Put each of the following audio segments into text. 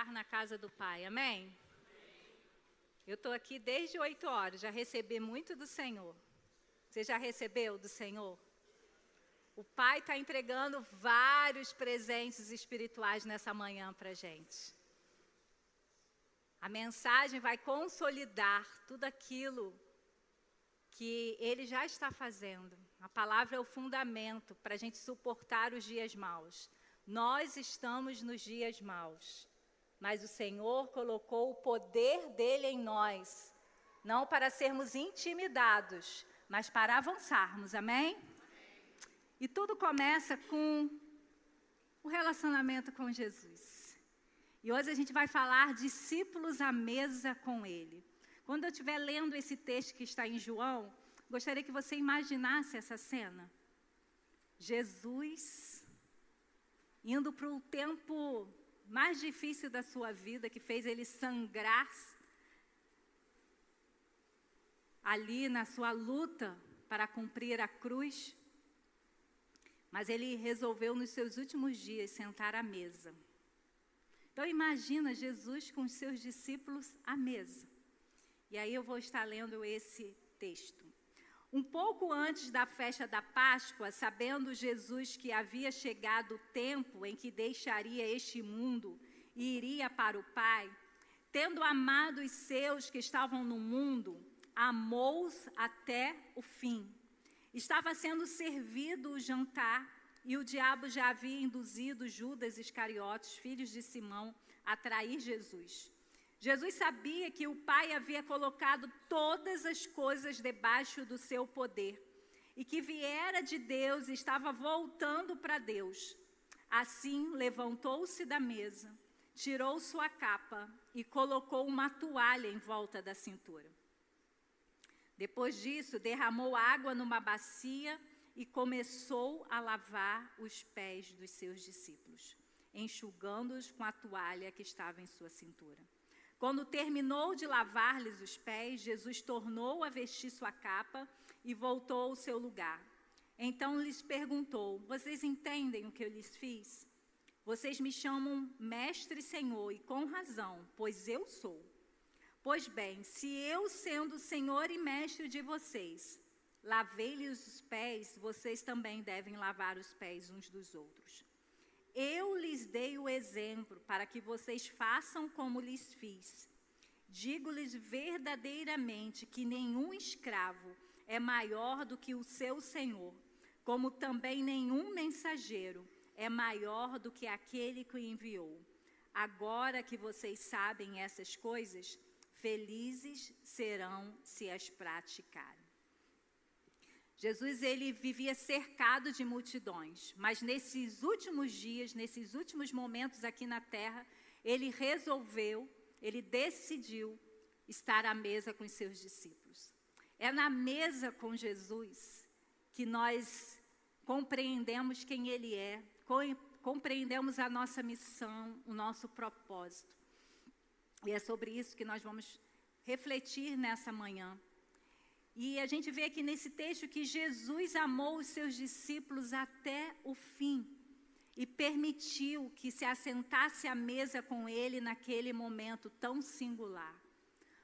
estar na casa do Pai. Amém? Eu estou aqui desde oito horas, já recebi muito do Senhor. Você já recebeu do Senhor? O Pai está entregando vários presentes espirituais nessa manhã para a gente. A mensagem vai consolidar tudo aquilo que Ele já está fazendo. A palavra é o fundamento para a gente suportar os dias maus. Nós estamos nos dias maus, mas o Senhor colocou o poder dele em nós, não para sermos intimidados, mas para avançarmos, amém? E tudo começa com o relacionamento com Jesus. E hoje a gente vai falar discípulos à mesa com Ele. Quando eu estiver lendo esse texto que está em João, gostaria que você imaginasse essa cena. Jesus indo para o tempo mais difícil da sua vida, que fez ele sangrar ali na sua luta para cumprir a cruz. Mas ele resolveu nos seus últimos dias sentar à mesa. Então imagina Jesus com os seus discípulos à mesa. E aí eu vou estar lendo esse texto. Um pouco antes da festa da Páscoa, sabendo Jesus que havia chegado o tempo em que deixaria este mundo e iria para o Pai, tendo amado os seus que estavam no mundo, amou-os até o fim. Estava sendo servido o jantar e o diabo já havia induzido Judas Iscariotes, filhos de Simão, a trair Jesus. Jesus sabia que o Pai havia colocado todas as coisas debaixo do seu poder e que viera de Deus e estava voltando para Deus. Assim, levantou-se da mesa, tirou sua capa e colocou uma toalha em volta da cintura. Depois disso, derramou água numa bacia e começou a lavar os pés dos seus discípulos, enxugando-os com a toalha que estava em sua cintura. Quando terminou de lavar-lhes os pés, Jesus tornou a vestir sua capa e voltou ao seu lugar. Então lhes perguntou: Vocês entendem o que eu lhes fiz? Vocês me chamam mestre e senhor, e com razão, pois eu sou. Pois bem, se eu, sendo senhor e mestre de vocês, lavei-lhes os pés, vocês também devem lavar os pés uns dos outros. Eu lhes dei o exemplo para que vocês façam como lhes fiz. Digo-lhes verdadeiramente que nenhum escravo é maior do que o seu senhor, como também nenhum mensageiro é maior do que aquele que o enviou. Agora que vocês sabem essas coisas, felizes serão se as praticarem. Jesus ele vivia cercado de multidões, mas nesses últimos dias, nesses últimos momentos aqui na terra, ele resolveu, ele decidiu estar à mesa com os seus discípulos. É na mesa com Jesus que nós compreendemos quem ele é, compreendemos a nossa missão, o nosso propósito. E é sobre isso que nós vamos refletir nessa manhã. E a gente vê aqui nesse texto que Jesus amou os seus discípulos até o fim e permitiu que se assentasse à mesa com ele naquele momento tão singular.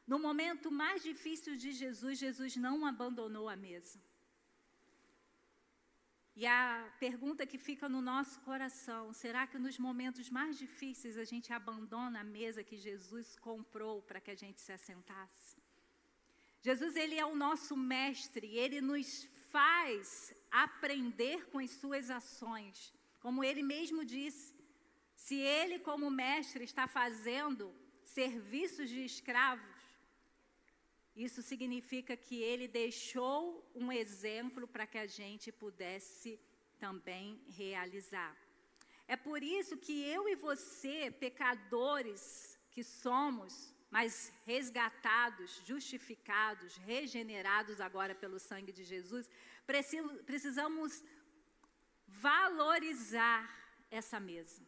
No momento mais difícil de Jesus, Jesus não abandonou a mesa. E a pergunta que fica no nosso coração: será que nos momentos mais difíceis a gente abandona a mesa que Jesus comprou para que a gente se assentasse? Jesus ele é o nosso mestre, ele nos faz aprender com as suas ações. Como ele mesmo disse, se ele como mestre está fazendo serviços de escravos, isso significa que ele deixou um exemplo para que a gente pudesse também realizar. É por isso que eu e você, pecadores que somos, mas resgatados, justificados, regenerados agora pelo sangue de Jesus, precisamos valorizar essa mesa.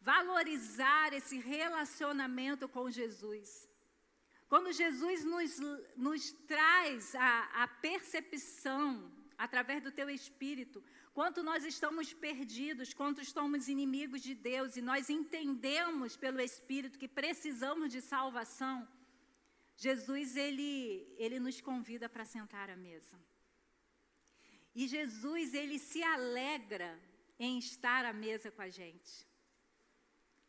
Valorizar esse relacionamento com Jesus. Quando Jesus nos, nos traz a, a percepção, através do teu espírito, quanto nós estamos perdidos, quanto estamos inimigos de Deus e nós entendemos pelo espírito que precisamos de salvação. Jesus ele ele nos convida para sentar à mesa. E Jesus ele se alegra em estar à mesa com a gente.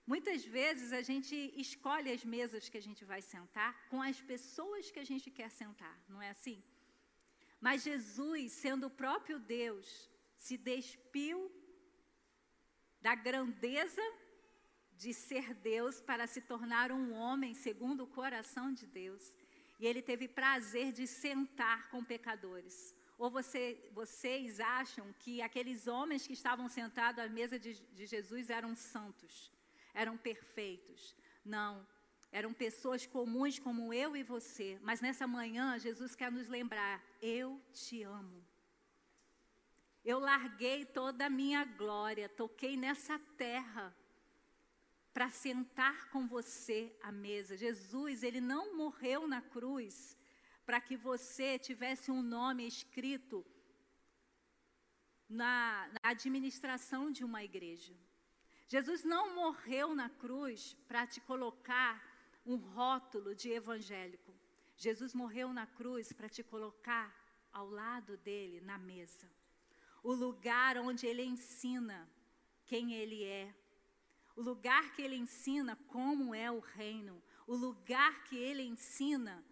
Muitas vezes a gente escolhe as mesas que a gente vai sentar com as pessoas que a gente quer sentar, não é assim? Mas Jesus, sendo o próprio Deus, se despiu da grandeza de ser Deus para se tornar um homem segundo o coração de Deus. E ele teve prazer de sentar com pecadores. Ou você, vocês acham que aqueles homens que estavam sentados à mesa de, de Jesus eram santos, eram perfeitos? Não, eram pessoas comuns como eu e você, mas nessa manhã Jesus quer nos lembrar: eu te amo. Eu larguei toda a minha glória, toquei nessa terra para sentar com você à mesa. Jesus, ele não morreu na cruz para que você tivesse um nome escrito na, na administração de uma igreja. Jesus não morreu na cruz para te colocar um rótulo de evangélico. Jesus morreu na cruz para te colocar ao lado dele na mesa. O lugar onde ele ensina quem ele é. O lugar que ele ensina como é o reino. O lugar que ele ensina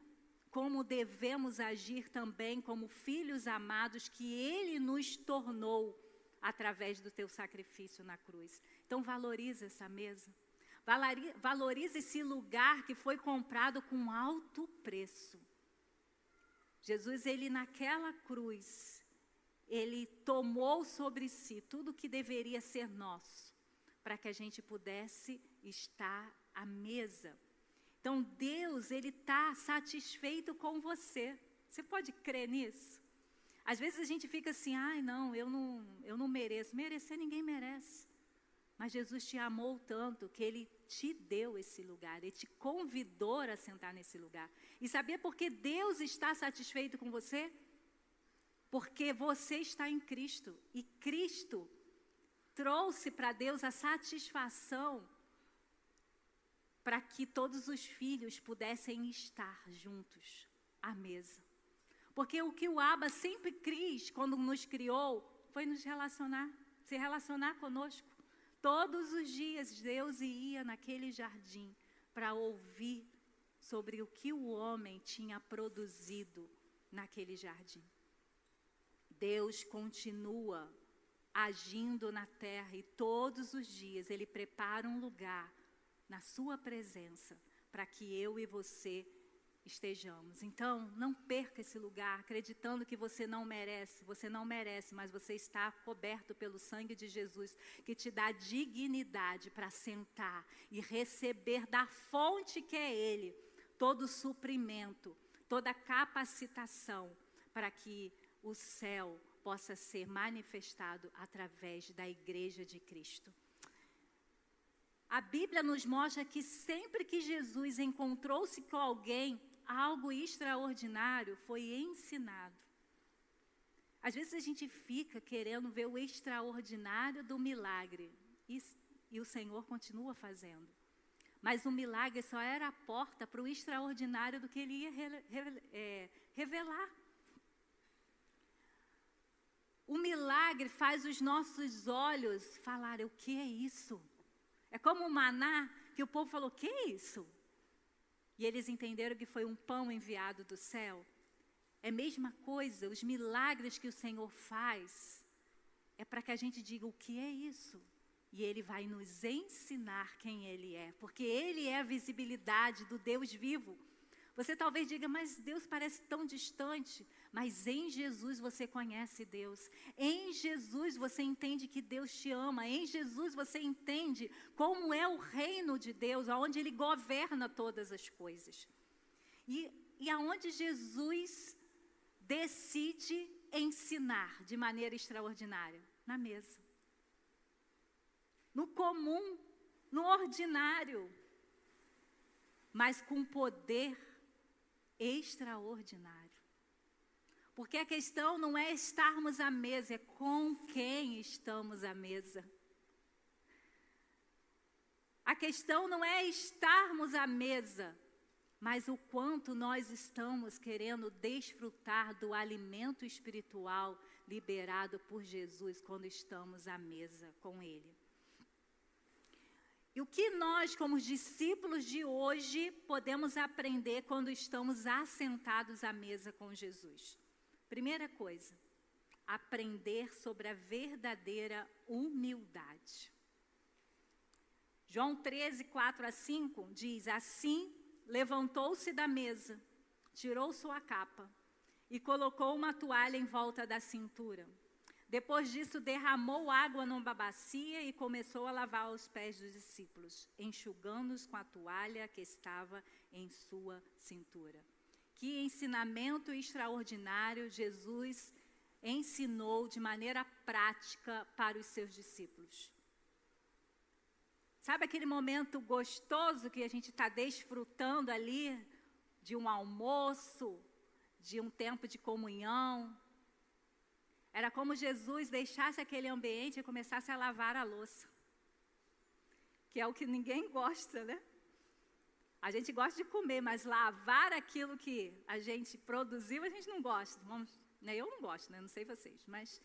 como devemos agir também como filhos amados que ele nos tornou através do teu sacrifício na cruz. Então valorize essa mesa. Valorize esse lugar que foi comprado com alto preço. Jesus, ele naquela cruz, ele tomou sobre si tudo que deveria ser nosso, para que a gente pudesse estar à mesa. Então, Deus, ele está satisfeito com você. Você pode crer nisso? Às vezes a gente fica assim, ai, não, eu não, eu não mereço. Merecer ninguém merece. Mas Jesus te amou tanto que ele te deu esse lugar, ele te convidou a sentar nesse lugar. E sabia por que Deus está satisfeito com você? Porque você está em Cristo e Cristo trouxe para Deus a satisfação para que todos os filhos pudessem estar juntos à mesa. Porque o que o Abba sempre quis quando nos criou foi nos relacionar, se relacionar conosco. Todos os dias Deus ia naquele jardim para ouvir sobre o que o homem tinha produzido naquele jardim. Deus continua agindo na terra e todos os dias Ele prepara um lugar na Sua presença para que eu e você estejamos. Então, não perca esse lugar acreditando que você não merece. Você não merece, mas você está coberto pelo sangue de Jesus, que te dá dignidade para sentar e receber da fonte que é Ele todo o suprimento, toda a capacitação para que o céu possa ser manifestado através da igreja de Cristo. A Bíblia nos mostra que sempre que Jesus encontrou-se com alguém, algo extraordinário foi ensinado. Às vezes a gente fica querendo ver o extraordinário do milagre e, e o Senhor continua fazendo. Mas o milagre só era a porta para o extraordinário do que ele ia re, re, é, revelar. O milagre faz os nossos olhos falarem: o que é isso? É como o maná que o povo falou: o que é isso? e eles entenderam que foi um pão enviado do céu. É a mesma coisa, os milagres que o Senhor faz é para que a gente diga o que é isso. E Ele vai nos ensinar quem Ele é, porque Ele é a visibilidade do Deus vivo. Você talvez diga, mas Deus parece tão distante. Mas em Jesus você conhece Deus. Em Jesus você entende que Deus te ama. Em Jesus você entende como é o reino de Deus, aonde Ele governa todas as coisas. E, e aonde Jesus decide ensinar de maneira extraordinária? Na mesa. No comum, no ordinário, mas com poder extraordinário. Porque a questão não é estarmos à mesa, é com quem estamos à mesa. A questão não é estarmos à mesa, mas o quanto nós estamos querendo desfrutar do alimento espiritual liberado por Jesus quando estamos à mesa com Ele. E o que nós, como discípulos de hoje, podemos aprender quando estamos assentados à mesa com Jesus? Primeira coisa, aprender sobre a verdadeira humildade. João 13, 4 a 5 diz: Assim levantou-se da mesa, tirou sua capa e colocou uma toalha em volta da cintura. Depois disso, derramou água numa bacia e começou a lavar os pés dos discípulos, enxugando-os com a toalha que estava em sua cintura. Que ensinamento extraordinário Jesus ensinou de maneira prática para os seus discípulos. Sabe aquele momento gostoso que a gente está desfrutando ali de um almoço, de um tempo de comunhão, era como Jesus deixasse aquele ambiente e começasse a lavar a louça. Que é o que ninguém gosta, né? A gente gosta de comer, mas lavar aquilo que a gente produziu, a gente não gosta. Vamos, né? Eu não gosto, né? Não sei vocês, mas.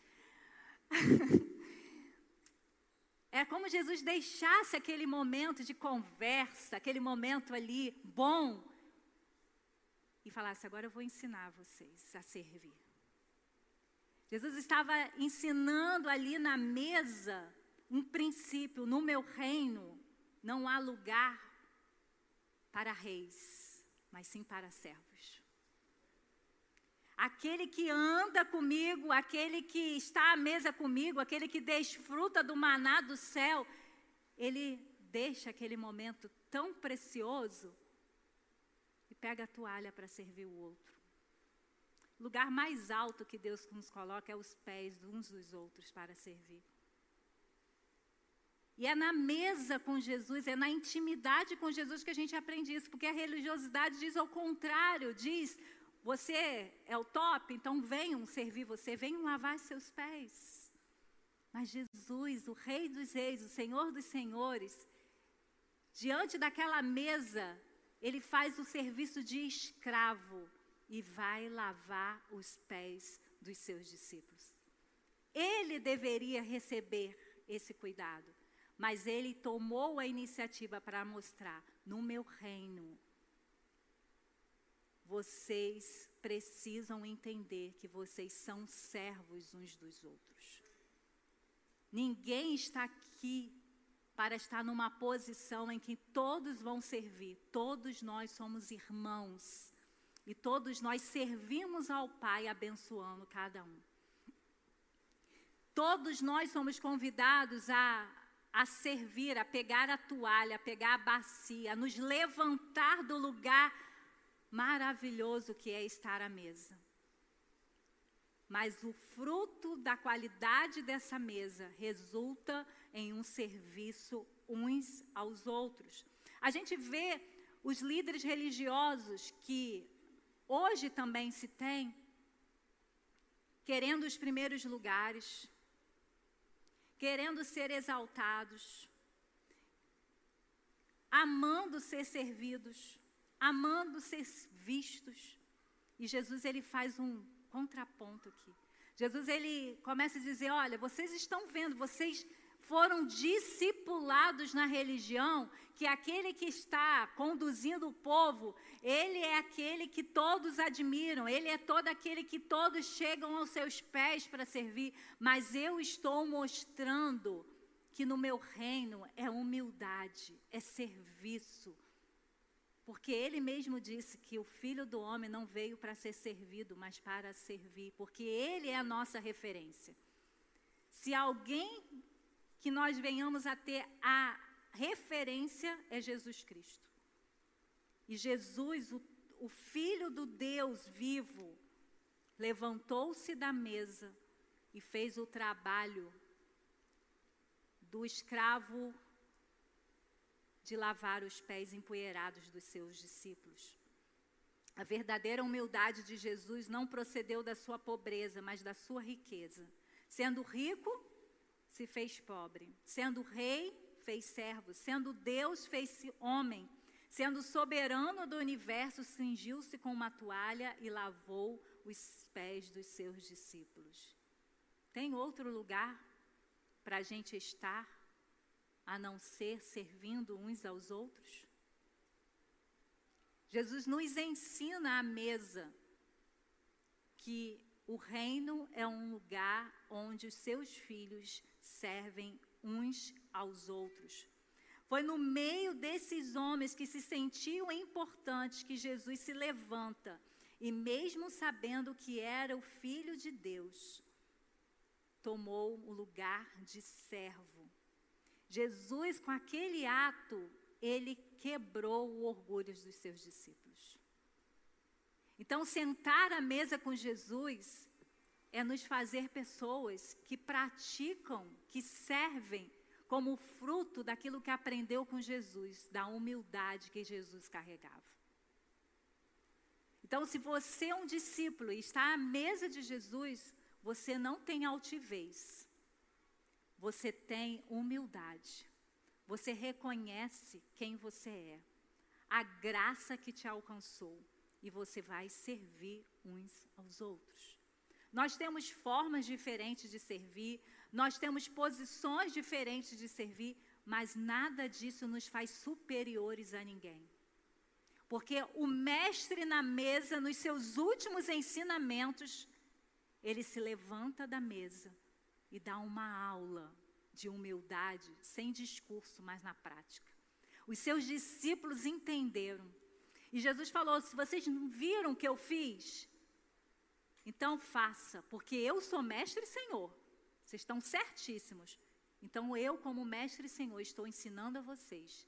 é como Jesus deixasse aquele momento de conversa, aquele momento ali bom, e falasse: agora eu vou ensinar vocês a servir. Jesus estava ensinando ali na mesa um princípio: no meu reino não há lugar para reis, mas sim para servos. Aquele que anda comigo, aquele que está à mesa comigo, aquele que desfruta do maná do céu, ele deixa aquele momento tão precioso e pega a toalha para servir o outro lugar mais alto que Deus nos coloca é os pés uns dos outros para servir. E é na mesa com Jesus, é na intimidade com Jesus que a gente aprende isso, porque a religiosidade diz ao contrário, diz: você é o top, então venham servir você, venham lavar seus pés. Mas Jesus, o Rei dos Reis, o Senhor dos Senhores, diante daquela mesa, ele faz o serviço de escravo e vai lavar os pés dos seus discípulos. Ele deveria receber esse cuidado, mas ele tomou a iniciativa para mostrar: no meu reino, vocês precisam entender que vocês são servos uns dos outros. Ninguém está aqui para estar numa posição em que todos vão servir, todos nós somos irmãos e todos nós servimos ao Pai abençoando cada um. Todos nós somos convidados a, a servir, a pegar a toalha, a pegar a bacia, a nos levantar do lugar maravilhoso que é estar à mesa. Mas o fruto da qualidade dessa mesa resulta em um serviço uns aos outros. A gente vê os líderes religiosos que hoje também se tem, querendo os primeiros lugares, querendo ser exaltados, amando ser servidos, amando ser vistos. E Jesus ele faz um contraponto aqui. Jesus ele começa a dizer: "Olha, vocês estão vendo, vocês foram discipulados na religião, que aquele que está conduzindo o povo, ele é aquele que todos admiram, ele é todo aquele que todos chegam aos seus pés para servir, mas eu estou mostrando que no meu reino é humildade, é serviço. Porque ele mesmo disse que o filho do homem não veio para ser servido, mas para servir, porque ele é a nossa referência. Se alguém que nós venhamos a ter a referência é Jesus Cristo. E Jesus, o, o Filho do Deus vivo, levantou-se da mesa e fez o trabalho do escravo de lavar os pés empoeirados dos seus discípulos. A verdadeira humildade de Jesus não procedeu da sua pobreza, mas da sua riqueza. Sendo rico, se fez pobre. Sendo rei, fez servo. Sendo Deus, fez-se homem. Sendo soberano do universo, cingiu-se com uma toalha e lavou os pés dos seus discípulos. Tem outro lugar para a gente estar a não ser servindo uns aos outros? Jesus nos ensina à mesa que o reino é um lugar onde os seus filhos servem uns aos outros. Foi no meio desses homens que se sentiam importantes que Jesus se levanta e, mesmo sabendo que era o Filho de Deus, tomou o lugar de servo. Jesus, com aquele ato, ele quebrou o orgulho dos seus discípulos. Então, sentar à mesa com Jesus é nos fazer pessoas que praticam, que servem como fruto daquilo que aprendeu com Jesus, da humildade que Jesus carregava. Então, se você é um discípulo e está à mesa de Jesus, você não tem altivez, você tem humildade. Você reconhece quem você é, a graça que te alcançou e você vai servir uns aos outros. Nós temos formas diferentes de servir, nós temos posições diferentes de servir, mas nada disso nos faz superiores a ninguém. Porque o mestre na mesa, nos seus últimos ensinamentos, ele se levanta da mesa e dá uma aula de humildade, sem discurso, mas na prática. Os seus discípulos entenderam. E Jesus falou: se vocês não viram o que eu fiz, então faça, porque eu sou mestre e senhor. Vocês estão certíssimos. Então eu, como mestre e senhor, estou ensinando a vocês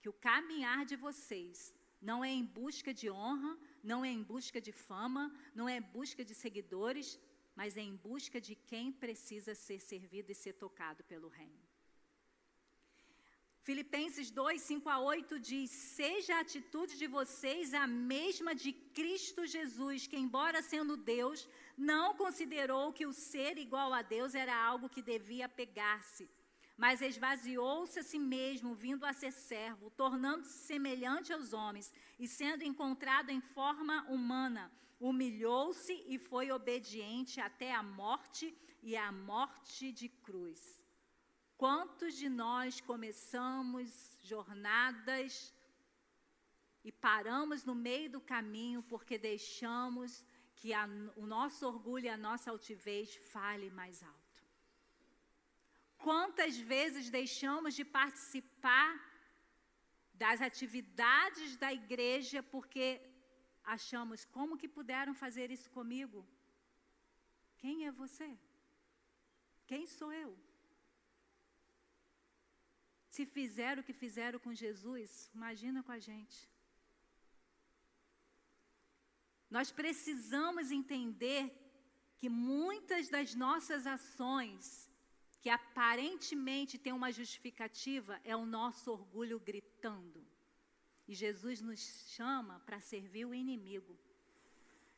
que o caminhar de vocês não é em busca de honra, não é em busca de fama, não é em busca de seguidores, mas é em busca de quem precisa ser servido e ser tocado pelo reino. Filipenses 2, 5 a 8 diz: Seja a atitude de vocês a mesma de Cristo Jesus, que, embora sendo Deus, não considerou que o ser igual a Deus era algo que devia pegar-se, mas esvaziou-se a si mesmo, vindo a ser servo, tornando-se semelhante aos homens e sendo encontrado em forma humana humilhou-se e foi obediente até a morte e a morte de cruz. Quantos de nós começamos jornadas e paramos no meio do caminho porque deixamos que a, o nosso orgulho e a nossa altivez fale mais alto? Quantas vezes deixamos de participar das atividades da igreja porque achamos: como que puderam fazer isso comigo? Quem é você? Quem sou eu? Se fizeram o que fizeram com Jesus, imagina com a gente. Nós precisamos entender que muitas das nossas ações, que aparentemente têm uma justificativa, é o nosso orgulho gritando. E Jesus nos chama para servir o inimigo.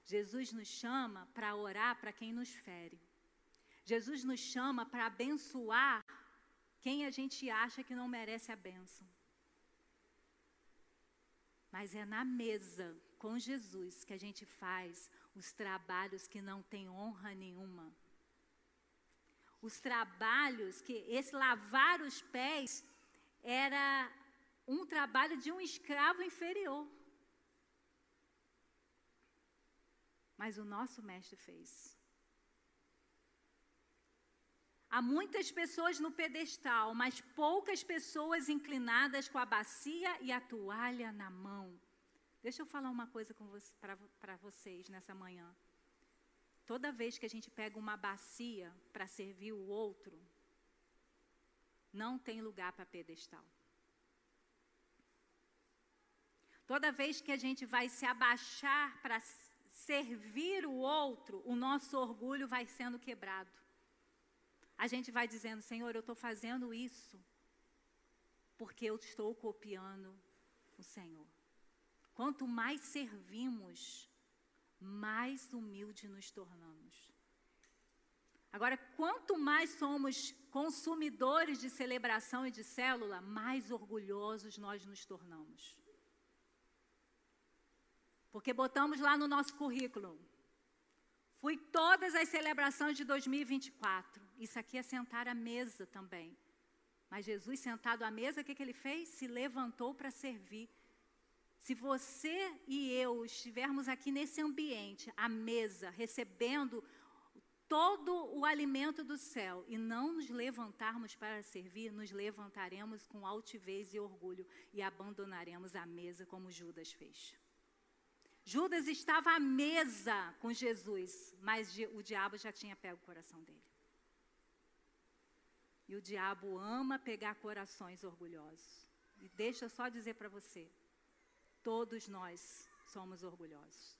Jesus nos chama para orar para quem nos fere. Jesus nos chama para abençoar quem a gente acha que não merece a bênção. Mas é na mesa com Jesus que a gente faz os trabalhos que não têm honra nenhuma. Os trabalhos que esse lavar os pés era um trabalho de um escravo inferior. Mas o nosso mestre fez. Há muitas pessoas no pedestal, mas poucas pessoas inclinadas com a bacia e a toalha na mão. Deixa eu falar uma coisa você, para vocês nessa manhã. Toda vez que a gente pega uma bacia para servir o outro, não tem lugar para pedestal. Toda vez que a gente vai se abaixar para servir o outro, o nosso orgulho vai sendo quebrado. A gente vai dizendo: Senhor, eu estou fazendo isso porque eu estou copiando o Senhor. quanto mais servimos, mais humilde nos tornamos. Agora, quanto mais somos consumidores de celebração e de célula, mais orgulhosos nós nos tornamos. Porque botamos lá no nosso currículo. Fui todas as celebrações de 2024. Isso aqui é sentar à mesa também. Mas Jesus, sentado à mesa, o que, que ele fez? Se levantou para servir. Se você e eu estivermos aqui nesse ambiente, à mesa, recebendo todo o alimento do céu e não nos levantarmos para servir, nos levantaremos com altivez e orgulho e abandonaremos a mesa como Judas fez. Judas estava à mesa com Jesus, mas o diabo já tinha pego o coração dele. E o diabo ama pegar corações orgulhosos. E deixa eu só dizer para você: todos nós somos orgulhosos.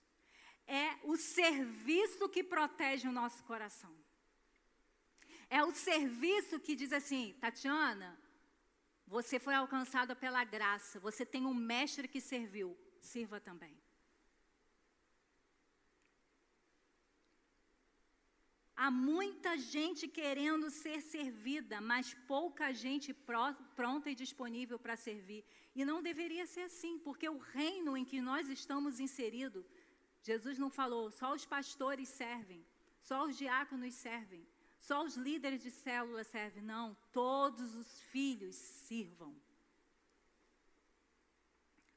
É o serviço que protege o nosso coração. É o serviço que diz assim, Tatiana, você foi alcançada pela graça, você tem um mestre que serviu, sirva também. Há muita gente querendo ser servida, mas pouca gente pronta e disponível para servir. E não deveria ser assim, porque o reino em que nós estamos inseridos, Jesus não falou só os pastores servem, só os diáconos servem, só os líderes de célula servem. Não, todos os filhos sirvam.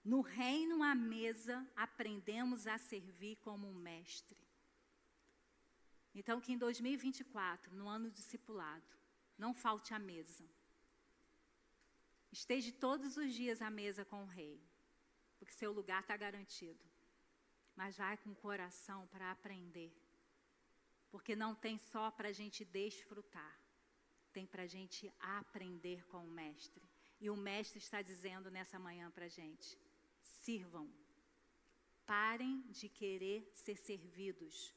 No reino à mesa, aprendemos a servir como um mestre. Então, que em 2024, no ano discipulado, não falte a mesa. Esteja todos os dias à mesa com o rei, porque seu lugar está garantido. Mas vai com o coração para aprender, porque não tem só para a gente desfrutar, tem para a gente aprender com o Mestre. E o Mestre está dizendo nessa manhã para a gente: sirvam, parem de querer ser servidos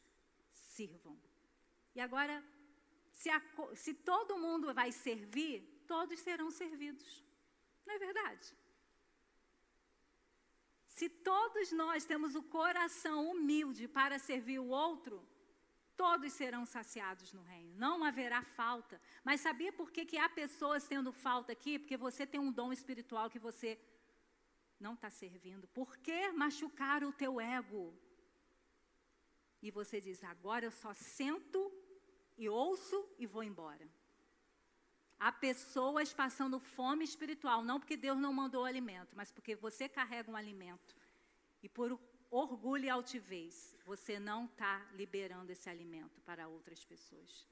sirvam. E agora, se, a, se todo mundo vai servir, todos serão servidos. Não é verdade? Se todos nós temos o coração humilde para servir o outro, todos serão saciados no reino. Não haverá falta. Mas sabia por que, que há pessoas tendo falta aqui? Porque você tem um dom espiritual que você não está servindo. Por que machucar o teu ego? E você diz: agora eu só sento e ouço e vou embora. Há pessoas passando fome espiritual, não porque Deus não mandou o alimento, mas porque você carrega um alimento. E por orgulho e altivez, você não está liberando esse alimento para outras pessoas.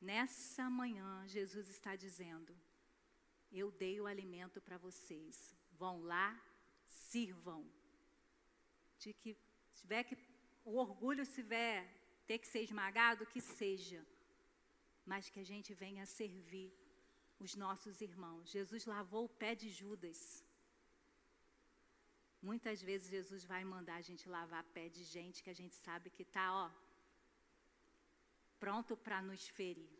Nessa manhã, Jesus está dizendo: Eu dei o alimento para vocês. Vão lá, sirvam. De que tiver que o orgulho tiver ter que ser esmagado, que seja. Mas que a gente venha servir os nossos irmãos. Jesus lavou o pé de Judas. Muitas vezes Jesus vai mandar a gente lavar pé de gente que a gente sabe que está, ó, pronto para nos ferir.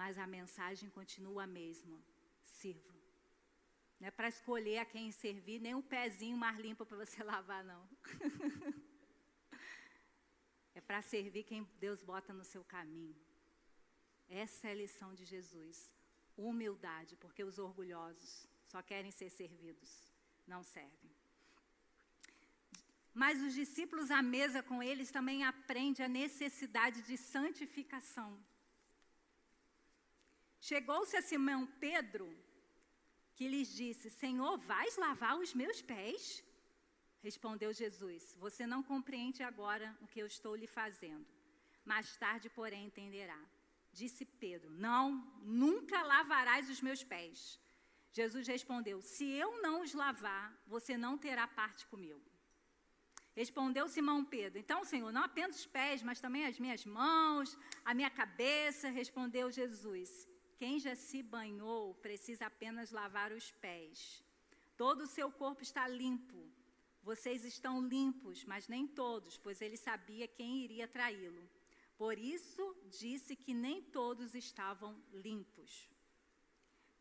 Mas a mensagem continua a mesma: sirva. Não é para escolher a quem servir, nem um pezinho mais limpo para você lavar, não. é para servir quem Deus bota no seu caminho. Essa é a lição de Jesus. Humildade, porque os orgulhosos só querem ser servidos, não servem. Mas os discípulos à mesa com eles também aprendem a necessidade de santificação. Chegou-se a Simão Pedro que lhes disse: Senhor, vais lavar os meus pés? Respondeu Jesus: Você não compreende agora o que eu estou lhe fazendo. Mais tarde, porém, entenderá. Disse Pedro: Não, nunca lavarás os meus pés. Jesus respondeu: Se eu não os lavar, você não terá parte comigo. Respondeu Simão Pedro: Então, Senhor, não apenas os pés, mas também as minhas mãos, a minha cabeça. Respondeu Jesus: quem já se banhou precisa apenas lavar os pés. Todo o seu corpo está limpo. Vocês estão limpos, mas nem todos, pois ele sabia quem iria traí-lo. Por isso disse que nem todos estavam limpos.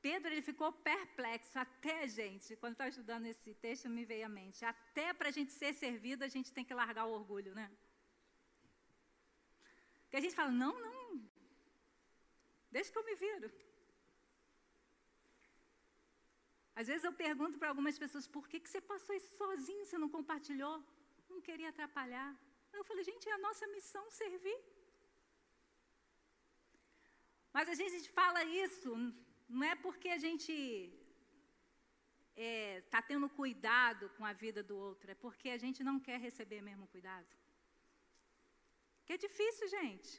Pedro ele ficou perplexo até, gente, quando estava estudando esse texto, me veio à mente, até para a gente ser servido, a gente tem que largar o orgulho, né? Porque a gente fala, não, não, deixa que eu me viro. Às vezes eu pergunto para algumas pessoas, por que, que você passou isso sozinho, você não compartilhou? Não queria atrapalhar. Eu falei, gente, é a nossa missão servir. Mas a gente fala isso não é porque a gente está é, tá tendo cuidado com a vida do outro, é porque a gente não quer receber mesmo cuidado. Que é difícil, gente.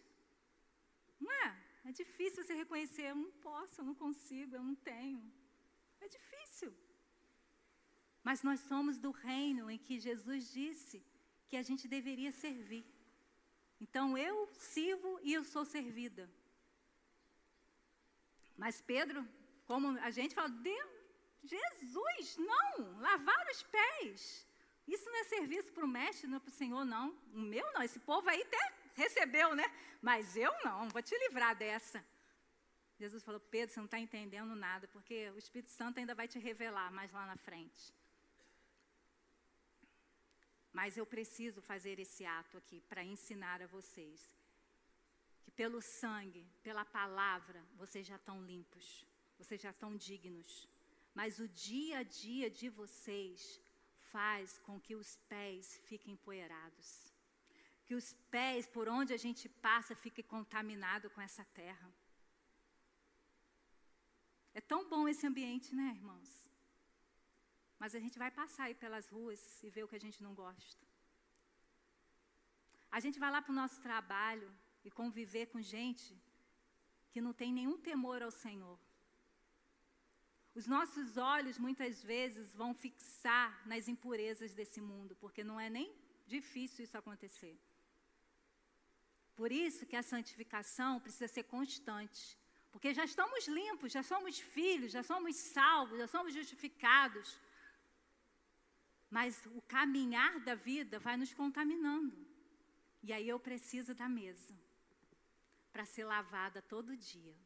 Não é? É difícil você reconhecer, eu não posso, eu não consigo, eu não tenho. É difícil. Mas nós somos do reino em que Jesus disse que a gente deveria servir. Então eu sirvo e eu sou servida. Mas Pedro, como a gente fala, Deus, Jesus, não, lavar os pés. Isso não é serviço para o mestre, não é para o Senhor, não. O meu não, esse povo aí até recebeu, né? Mas eu não, vou te livrar dessa. Jesus falou, Pedro, você não está entendendo nada, porque o Espírito Santo ainda vai te revelar mais lá na frente. Mas eu preciso fazer esse ato aqui para ensinar a vocês que pelo sangue, pela palavra, vocês já estão limpos, vocês já estão dignos. Mas o dia a dia de vocês faz com que os pés fiquem empoeirados. Que os pés, por onde a gente passa, fiquem contaminados com essa terra. É tão bom esse ambiente, né, irmãos? Mas a gente vai passar aí pelas ruas e ver o que a gente não gosta. A gente vai lá para o nosso trabalho e conviver com gente que não tem nenhum temor ao Senhor. Os nossos olhos muitas vezes vão fixar nas impurezas desse mundo, porque não é nem difícil isso acontecer. Por isso que a santificação precisa ser constante, porque já estamos limpos, já somos filhos, já somos salvos, já somos justificados. Mas o caminhar da vida vai nos contaminando. E aí eu preciso da mesa para ser lavada todo dia,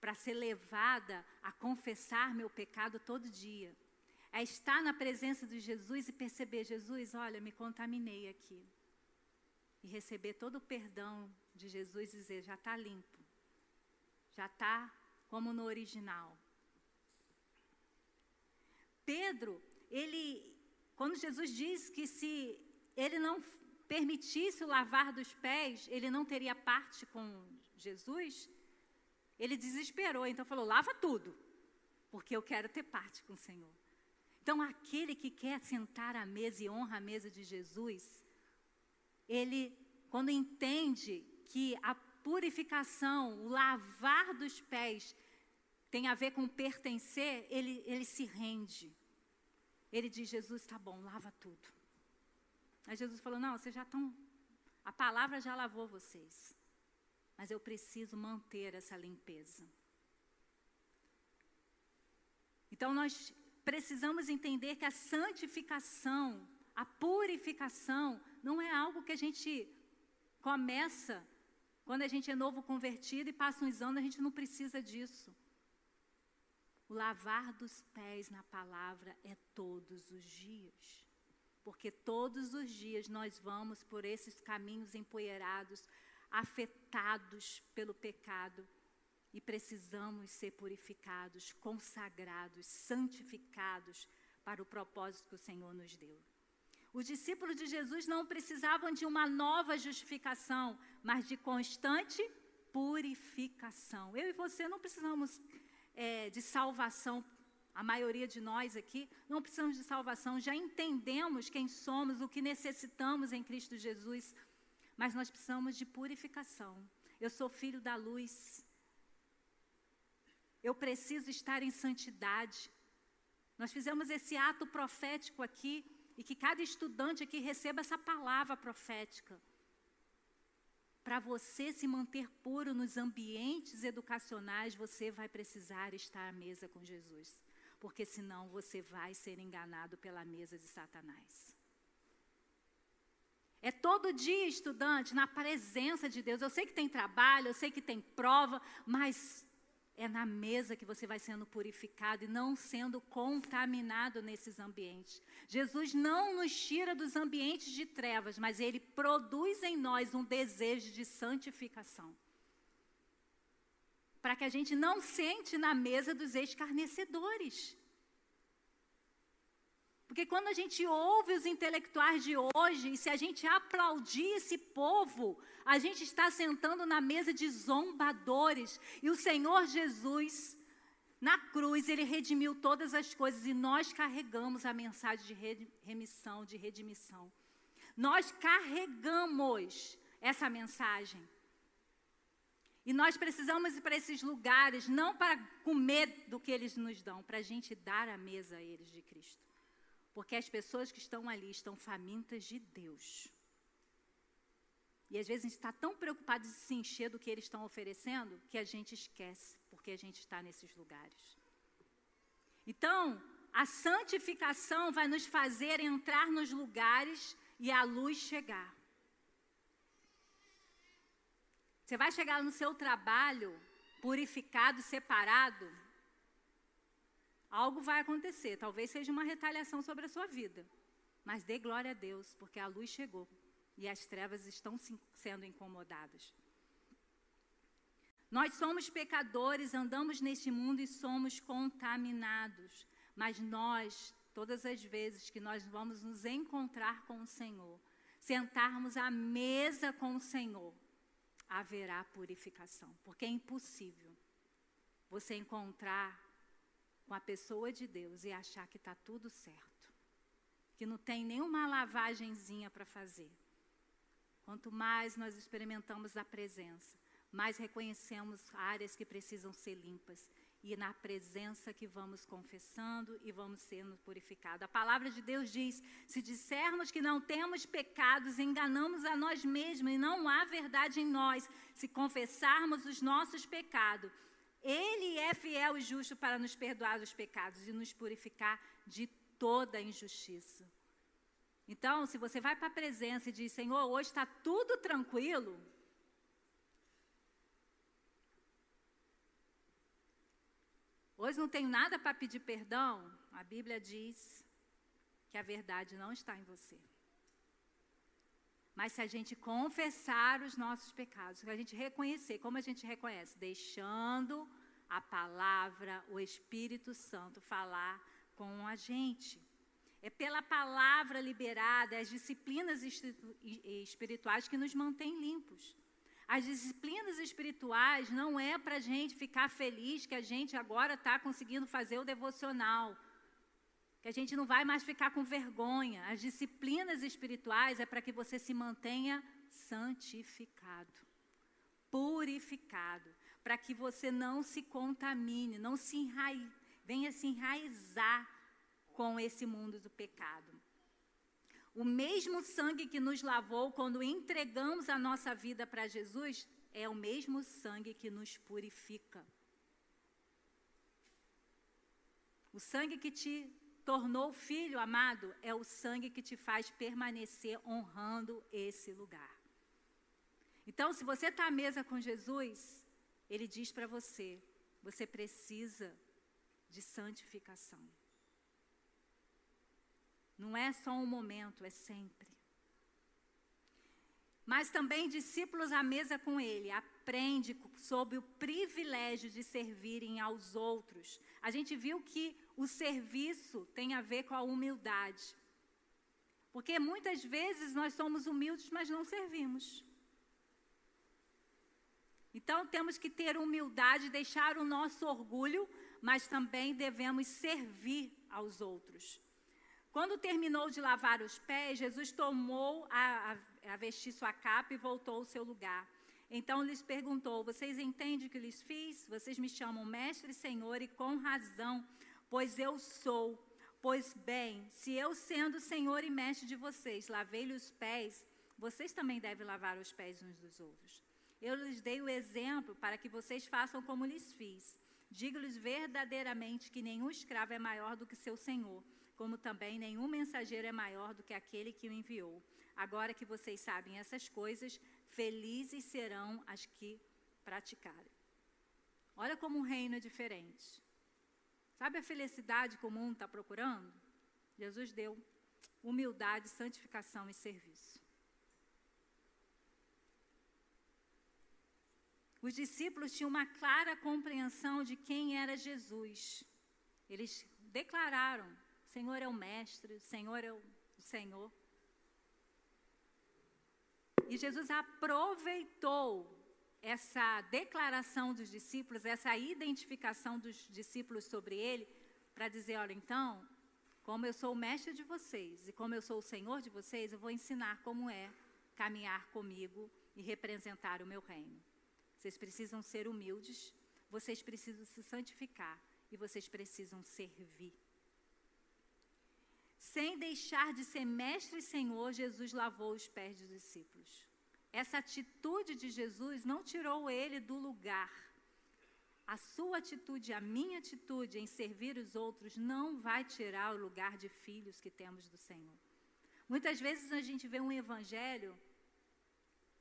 para ser levada a confessar meu pecado todo dia. É estar na presença de Jesus e perceber: Jesus, olha, me contaminei aqui. E receber todo o perdão de Jesus e dizer: já está limpo, já está como no original. Pedro, ele, quando Jesus diz que se ele não permitisse o lavar dos pés, ele não teria parte com Jesus, ele desesperou, então falou: lava tudo, porque eu quero ter parte com o Senhor. Então, aquele que quer sentar à mesa e honra a mesa de Jesus, ele, quando entende que a purificação, o lavar dos pés, tem a ver com pertencer, ele, ele se rende. Ele diz: Jesus, está bom, lava tudo. Aí Jesus falou: Não, vocês já estão. A palavra já lavou vocês mas eu preciso manter essa limpeza. Então nós precisamos entender que a santificação, a purificação, não é algo que a gente começa quando a gente é novo convertido e passa uns anos, a gente não precisa disso. O lavar dos pés na palavra é todos os dias. Porque todos os dias nós vamos por esses caminhos empoeirados, afetados pelo pecado e precisamos ser purificados, consagrados, santificados para o propósito que o Senhor nos deu. Os discípulos de Jesus não precisavam de uma nova justificação, mas de constante purificação. Eu e você não precisamos é, de salvação. A maioria de nós aqui não precisamos de salvação, já entendemos quem somos, o que necessitamos em Cristo Jesus mas nós precisamos de purificação. Eu sou filho da luz. Eu preciso estar em santidade. Nós fizemos esse ato profético aqui e que cada estudante aqui receba essa palavra profética. Para você se manter puro nos ambientes educacionais, você vai precisar estar à mesa com Jesus, porque senão você vai ser enganado pela mesa de Satanás. É todo dia, estudante, na presença de Deus. Eu sei que tem trabalho, eu sei que tem prova, mas é na mesa que você vai sendo purificado e não sendo contaminado nesses ambientes. Jesus não nos tira dos ambientes de trevas, mas ele produz em nós um desejo de santificação. Para que a gente não sente na mesa dos escarnecedores. Porque quando a gente ouve os intelectuais de hoje, e se a gente aplaudir esse povo, a gente está sentando na mesa de zombadores. E o Senhor Jesus, na cruz, ele redimiu todas as coisas e nós carregamos a mensagem de remissão, de redimissão. Nós carregamos essa mensagem. E nós precisamos ir para esses lugares, não para comer do que eles nos dão, para a gente dar a mesa a eles de Cristo. Porque as pessoas que estão ali estão famintas de Deus. E às vezes a gente está tão preocupado de se encher do que eles estão oferecendo que a gente esquece, porque a gente está nesses lugares. Então, a santificação vai nos fazer entrar nos lugares e a luz chegar. Você vai chegar no seu trabalho purificado, separado, algo vai acontecer. Talvez seja uma retaliação sobre a sua vida. Mas dê glória a Deus, porque a luz chegou e as trevas estão sendo incomodadas. Nós somos pecadores, andamos neste mundo e somos contaminados. Mas nós, todas as vezes que nós vamos nos encontrar com o Senhor, sentarmos à mesa com o Senhor, haverá purificação. Porque é impossível você encontrar com a pessoa de Deus e achar que está tudo certo, que não tem nenhuma lavagenzinha para fazer. Quanto mais nós experimentamos a presença, mais reconhecemos áreas que precisam ser limpas e na presença que vamos confessando e vamos sendo purificados. A palavra de Deus diz: se dissermos que não temos pecados, enganamos a nós mesmos e não há verdade em nós. Se confessarmos os nossos pecados, ele é fiel e justo para nos perdoar os pecados e nos purificar de toda injustiça. Então, se você vai para a presença e diz, Senhor, hoje está tudo tranquilo, hoje não tenho nada para pedir perdão, a Bíblia diz que a verdade não está em você. Mas se a gente confessar os nossos pecados, se a gente reconhecer, como a gente reconhece? Deixando a palavra, o Espírito Santo falar com a gente. É pela palavra liberada, as disciplinas espirituais que nos mantêm limpos. As disciplinas espirituais não é para a gente ficar feliz que a gente agora está conseguindo fazer o devocional que a gente não vai mais ficar com vergonha. As disciplinas espirituais é para que você se mantenha santificado, purificado, para que você não se contamine, não se enrai... venha se enraizar com esse mundo do pecado. O mesmo sangue que nos lavou quando entregamos a nossa vida para Jesus é o mesmo sangue que nos purifica. O sangue que te tornou filho amado, é o sangue que te faz permanecer honrando esse lugar. Então, se você está à mesa com Jesus, ele diz para você: você precisa de santificação. Não é só um momento, é sempre. Mas também discípulos à mesa com ele, aprende sobre o privilégio de servirem aos outros. A gente viu que o serviço tem a ver com a humildade. Porque muitas vezes nós somos humildes, mas não servimos. Então temos que ter humildade, deixar o nosso orgulho, mas também devemos servir aos outros. Quando terminou de lavar os pés, Jesus tomou a, a, a vestir sua capa e voltou ao seu lugar. Então lhes perguntou: Vocês entendem o que lhes fiz? Vocês me chamam mestre e senhor, e com razão, pois eu sou. Pois bem, se eu, sendo senhor e mestre de vocês, lavei-lhe os pés, vocês também devem lavar os pés uns dos outros. Eu lhes dei o exemplo para que vocês façam como lhes fiz. Digo-lhes verdadeiramente que nenhum escravo é maior do que seu senhor, como também nenhum mensageiro é maior do que aquele que o enviou. Agora que vocês sabem essas coisas, felizes serão as que praticarem. Olha como um reino é diferente. Sabe a felicidade que o mundo está procurando? Jesus deu humildade, santificação e serviço. Os discípulos tinham uma clara compreensão de quem era Jesus. Eles declararam: Senhor é o Mestre, Senhor é o Senhor. E Jesus aproveitou essa declaração dos discípulos, essa identificação dos discípulos sobre ele, para dizer: olha, então, como eu sou o mestre de vocês e como eu sou o Senhor de vocês, eu vou ensinar como é caminhar comigo e representar o meu reino. Vocês precisam ser humildes, vocês precisam se santificar e vocês precisam servir. Sem deixar de ser mestre e senhor, Jesus lavou os pés dos discípulos. Essa atitude de Jesus não tirou ele do lugar. A sua atitude, a minha atitude em servir os outros não vai tirar o lugar de filhos que temos do Senhor. Muitas vezes a gente vê um evangelho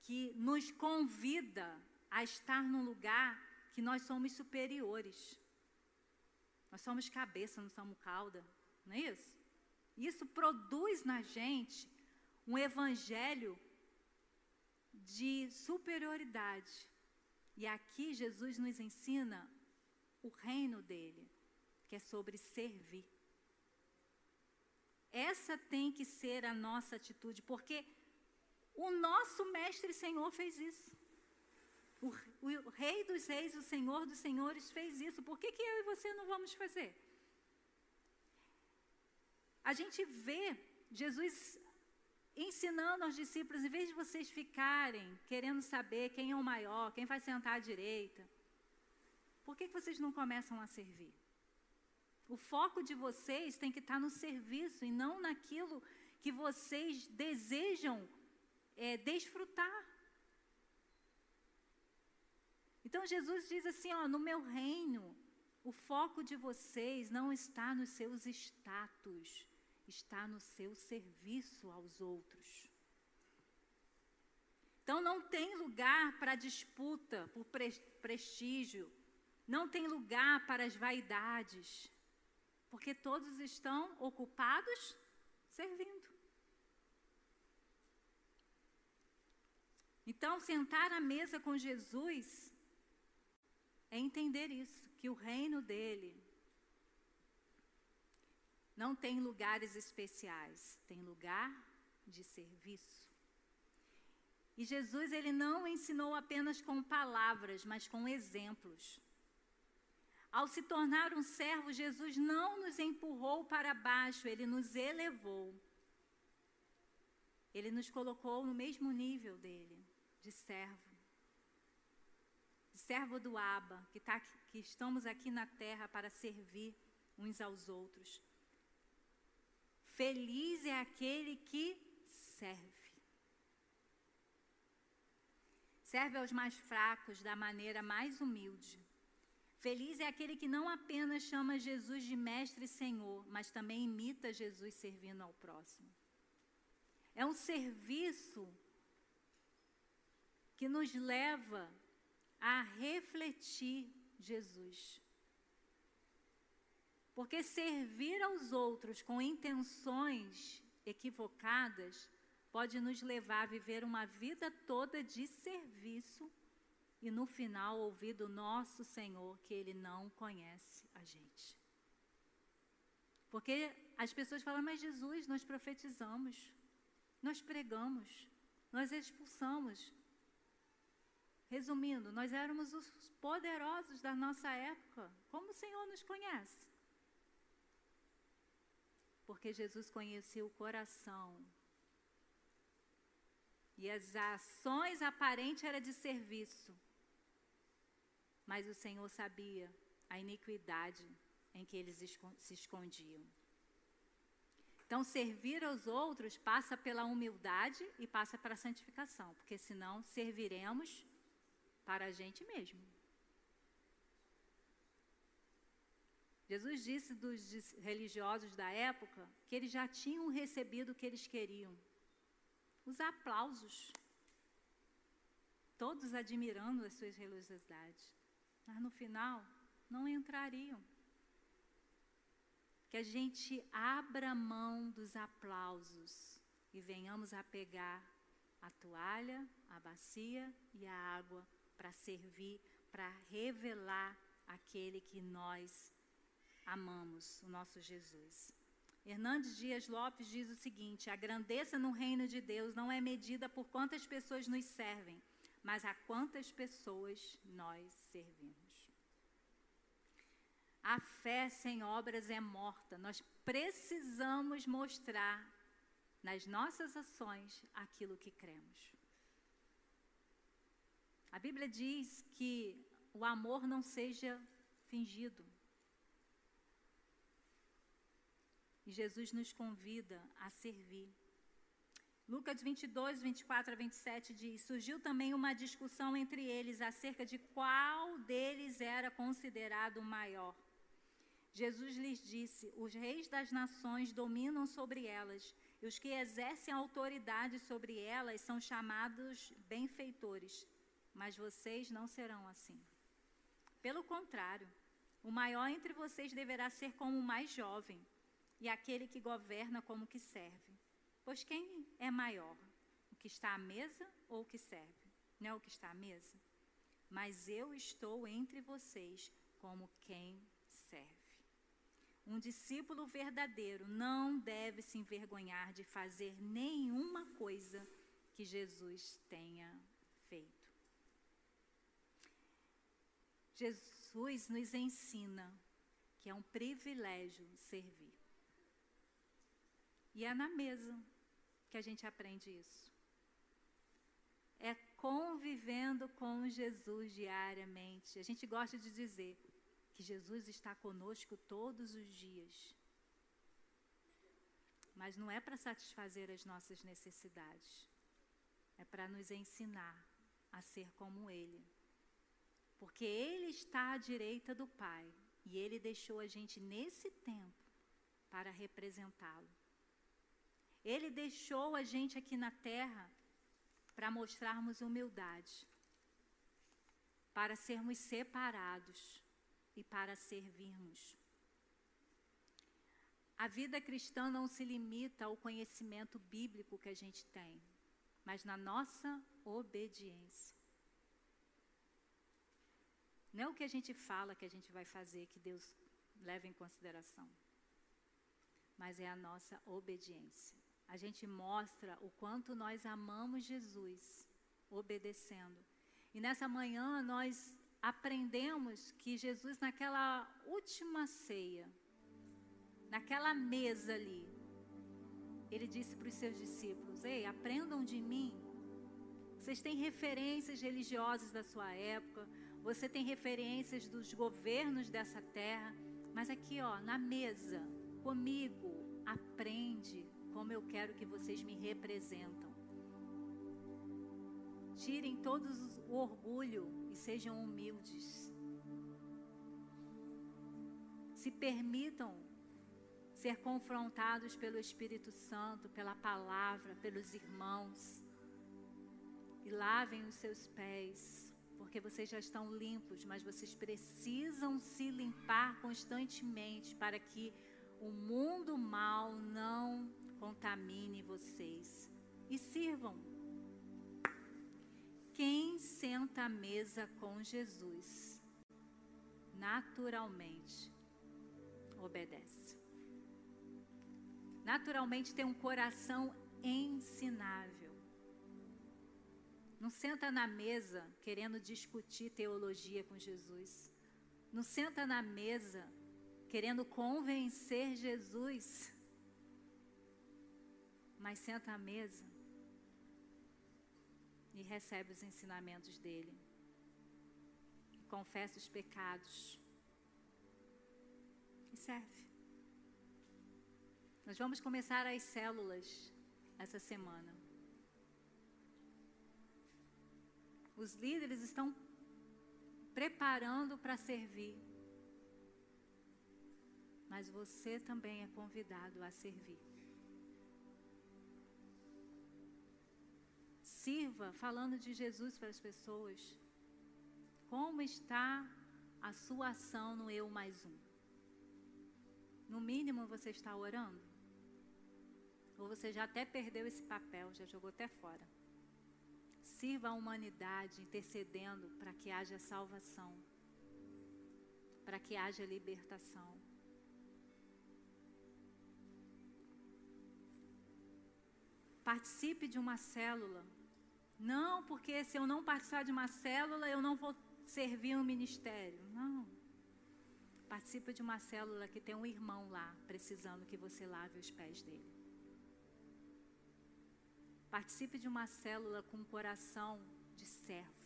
que nos convida a estar num lugar que nós somos superiores. Nós somos cabeça, não somos cauda, não é isso? Isso produz na gente um evangelho de superioridade. E aqui Jesus nos ensina o reino dele, que é sobre servir. Essa tem que ser a nossa atitude, porque o nosso mestre Senhor fez isso. O, o, Rei dos Reis, o Senhor dos Senhores fez isso. Por que, que eu e você não vamos fazer? A gente vê Jesus ensinando aos discípulos, em vez de vocês ficarem querendo saber quem é o maior, quem vai sentar à direita, por que, que vocês não começam a servir? O foco de vocês tem que estar no serviço e não naquilo que vocês desejam é, desfrutar. Então Jesus diz assim: ó, no meu reino, o foco de vocês não está nos seus status, está no seu serviço aos outros. Então não tem lugar para disputa por pre prestígio, não tem lugar para as vaidades, porque todos estão ocupados servindo. Então, sentar à mesa com Jesus é entender isso, que o reino dele não tem lugares especiais, tem lugar de serviço. E Jesus ele não ensinou apenas com palavras, mas com exemplos. Ao se tornar um servo, Jesus não nos empurrou para baixo, ele nos elevou. Ele nos colocou no mesmo nível dele, de servo servo do Abba, que, tá, que estamos aqui na terra para servir uns aos outros. Feliz é aquele que serve. Serve aos mais fracos da maneira mais humilde. Feliz é aquele que não apenas chama Jesus de Mestre e Senhor, mas também imita Jesus servindo ao próximo. É um serviço que nos leva a refletir Jesus. Porque servir aos outros com intenções equivocadas pode nos levar a viver uma vida toda de serviço e no final ouvir do nosso Senhor que Ele não conhece a gente. Porque as pessoas falam, mas Jesus, nós profetizamos, nós pregamos, nós expulsamos, Resumindo, nós éramos os poderosos da nossa época. Como o Senhor nos conhece? Porque Jesus conhecia o coração. E as ações aparentes eram de serviço. Mas o Senhor sabia a iniquidade em que eles se escondiam. Então, servir aos outros passa pela humildade e passa pela santificação, porque senão serviremos para a gente mesmo. Jesus disse dos religiosos da época que eles já tinham recebido o que eles queriam. Os aplausos. Todos admirando as suas religiosidades. mas no final não entrariam. Que a gente abra mão dos aplausos e venhamos a pegar a toalha, a bacia e a água para servir, para revelar aquele que nós amamos, o nosso Jesus. Hernandes Dias Lopes diz o seguinte: a grandeza no reino de Deus não é medida por quantas pessoas nos servem, mas a quantas pessoas nós servimos. A fé sem obras é morta. Nós precisamos mostrar nas nossas ações aquilo que cremos. A Bíblia diz que o amor não seja fingido. E Jesus nos convida a servir. Lucas 22, 24 a 27 diz: Surgiu também uma discussão entre eles acerca de qual deles era considerado o maior. Jesus lhes disse: Os reis das nações dominam sobre elas, e os que exercem autoridade sobre elas são chamados benfeitores, mas vocês não serão assim. Pelo contrário, o maior entre vocês deverá ser como o mais jovem, e aquele que governa como que serve. Pois quem é maior? O que está à mesa ou o que serve? Não é o que está à mesa? Mas eu estou entre vocês como quem serve. Um discípulo verdadeiro não deve se envergonhar de fazer nenhuma coisa que Jesus tenha feito. Jesus nos ensina que é um privilégio servir. E é na mesa que a gente aprende isso. É convivendo com Jesus diariamente. A gente gosta de dizer que Jesus está conosco todos os dias. Mas não é para satisfazer as nossas necessidades, é para nos ensinar a ser como Ele. Porque Ele está à direita do Pai e Ele deixou a gente nesse tempo para representá-lo. Ele deixou a gente aqui na terra para mostrarmos humildade, para sermos separados e para servirmos. A vida cristã não se limita ao conhecimento bíblico que a gente tem, mas na nossa obediência. Não é o que a gente fala que a gente vai fazer que Deus leva em consideração, mas é a nossa obediência a gente mostra o quanto nós amamos Jesus obedecendo. E nessa manhã nós aprendemos que Jesus, naquela última ceia, naquela mesa ali, ele disse para os seus discípulos: Ei, aprendam de mim. Vocês têm referências religiosas da sua época, você tem referências dos governos dessa terra, mas aqui, ó, na mesa, comigo, aprende como eu quero que vocês me representam. Tirem todos o orgulho e sejam humildes. Se permitam ser confrontados pelo Espírito Santo, pela palavra, pelos irmãos. E lavem os seus pés, porque vocês já estão limpos, mas vocês precisam se limpar constantemente para que o mundo mal não contamine vocês e sirvam. Quem senta à mesa com Jesus, naturalmente obedece. Naturalmente tem um coração ensinável. Não senta na mesa querendo discutir teologia com Jesus. Não senta na mesa querendo convencer Jesus mas senta à mesa e recebe os ensinamentos dele. Confessa os pecados e serve. Nós vamos começar as células essa semana. Os líderes estão preparando para servir. Mas você também é convidado a servir. Sirva falando de Jesus para as pessoas. Como está a sua ação no eu mais um. No mínimo você está orando? Ou você já até perdeu esse papel, já jogou até fora? Sirva a humanidade intercedendo para que haja salvação, para que haja libertação. Participe de uma célula. Não, porque se eu não participar de uma célula, eu não vou servir um ministério. Não. Participe de uma célula que tem um irmão lá, precisando que você lave os pés dele. Participe de uma célula com um coração de servo,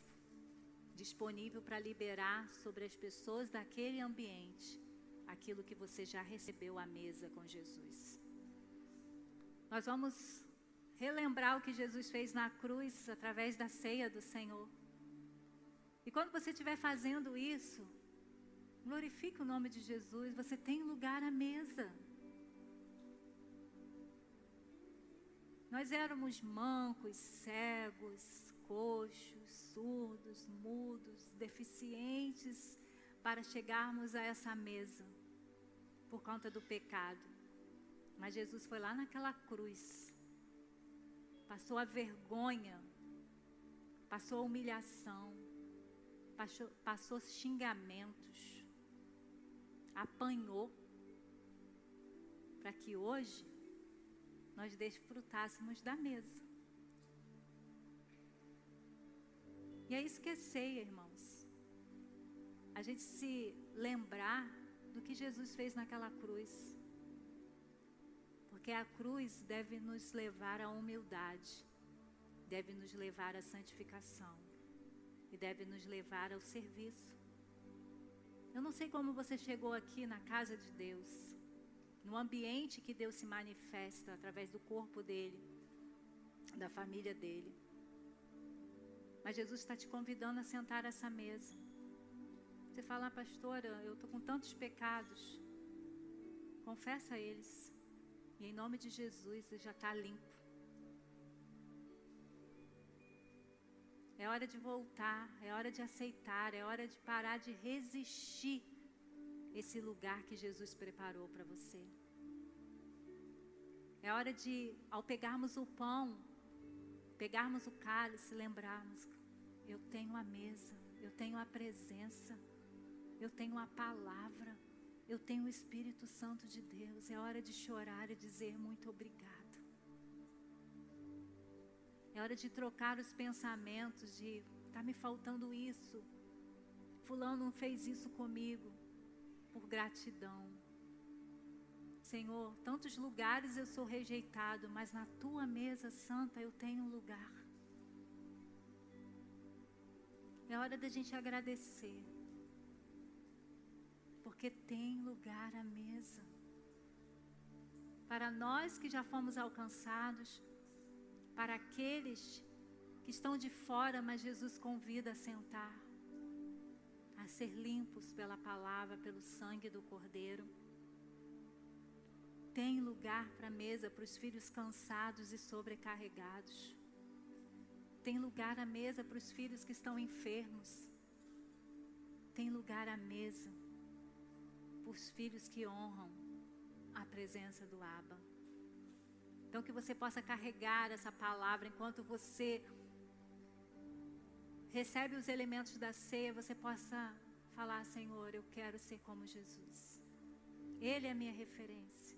disponível para liberar sobre as pessoas daquele ambiente aquilo que você já recebeu à mesa com Jesus. Nós vamos relembrar o que Jesus fez na cruz através da ceia do Senhor. E quando você estiver fazendo isso, glorifique o nome de Jesus, você tem lugar à mesa. Nós éramos mancos, cegos, coxos, surdos, mudos, deficientes para chegarmos a essa mesa por conta do pecado. Mas Jesus foi lá naquela cruz, passou a vergonha, passou a humilhação, passou, passou xingamentos, apanhou, para que hoje nós desfrutássemos da mesa. E é ceia, irmãos. A gente se lembrar do que Jesus fez naquela cruz. Porque a cruz deve nos levar à humildade, deve nos levar à santificação e deve nos levar ao serviço. Eu não sei como você chegou aqui na casa de Deus no ambiente que Deus se manifesta através do corpo dele, da família dele. Mas Jesus está te convidando a sentar essa mesa. Você fala, ah, pastora, eu estou com tantos pecados. Confessa eles. E em nome de Jesus, você já está limpo. É hora de voltar, é hora de aceitar, é hora de parar de resistir esse lugar que Jesus preparou para você. É hora de, ao pegarmos o pão, pegarmos o cálice, lembrarmos: eu tenho a mesa, eu tenho a presença, eu tenho a palavra, eu tenho o Espírito Santo de Deus. É hora de chorar e dizer muito obrigado. É hora de trocar os pensamentos de está me faltando isso. Fulano fez isso comigo por gratidão. Senhor, tantos lugares eu sou rejeitado, mas na tua mesa santa eu tenho um lugar. É hora da gente agradecer, porque tem lugar à mesa. Para nós que já fomos alcançados, para aqueles que estão de fora, mas Jesus convida a sentar a ser limpos pela palavra, pelo sangue do Cordeiro. Tem lugar para a mesa para os filhos cansados e sobrecarregados. Tem lugar à mesa para os filhos que estão enfermos. Tem lugar à mesa para os filhos que honram a presença do Abba. Então, que você possa carregar essa palavra enquanto você recebe os elementos da ceia, você possa falar: Senhor, eu quero ser como Jesus. Ele é a minha referência.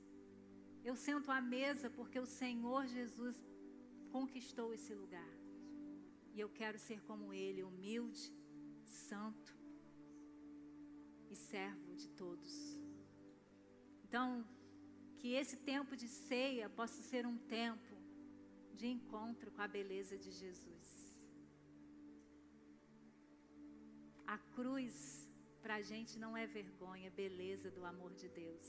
Eu sento à mesa porque o Senhor Jesus conquistou esse lugar. E eu quero ser como Ele, humilde, santo e servo de todos. Então, que esse tempo de ceia possa ser um tempo de encontro com a beleza de Jesus. A cruz para a gente não é vergonha, é beleza do amor de Deus.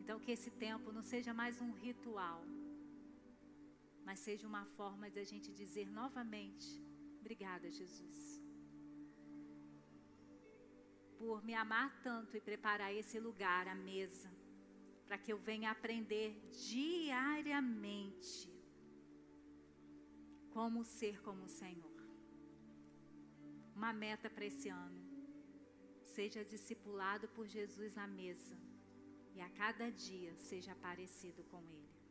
Então, que esse tempo não seja mais um ritual, mas seja uma forma de a gente dizer novamente: Obrigada, Jesus, por me amar tanto e preparar esse lugar, a mesa, para que eu venha aprender diariamente como ser como o Senhor. Uma meta para esse ano. Seja discipulado por Jesus na mesa e a cada dia seja parecido com Ele.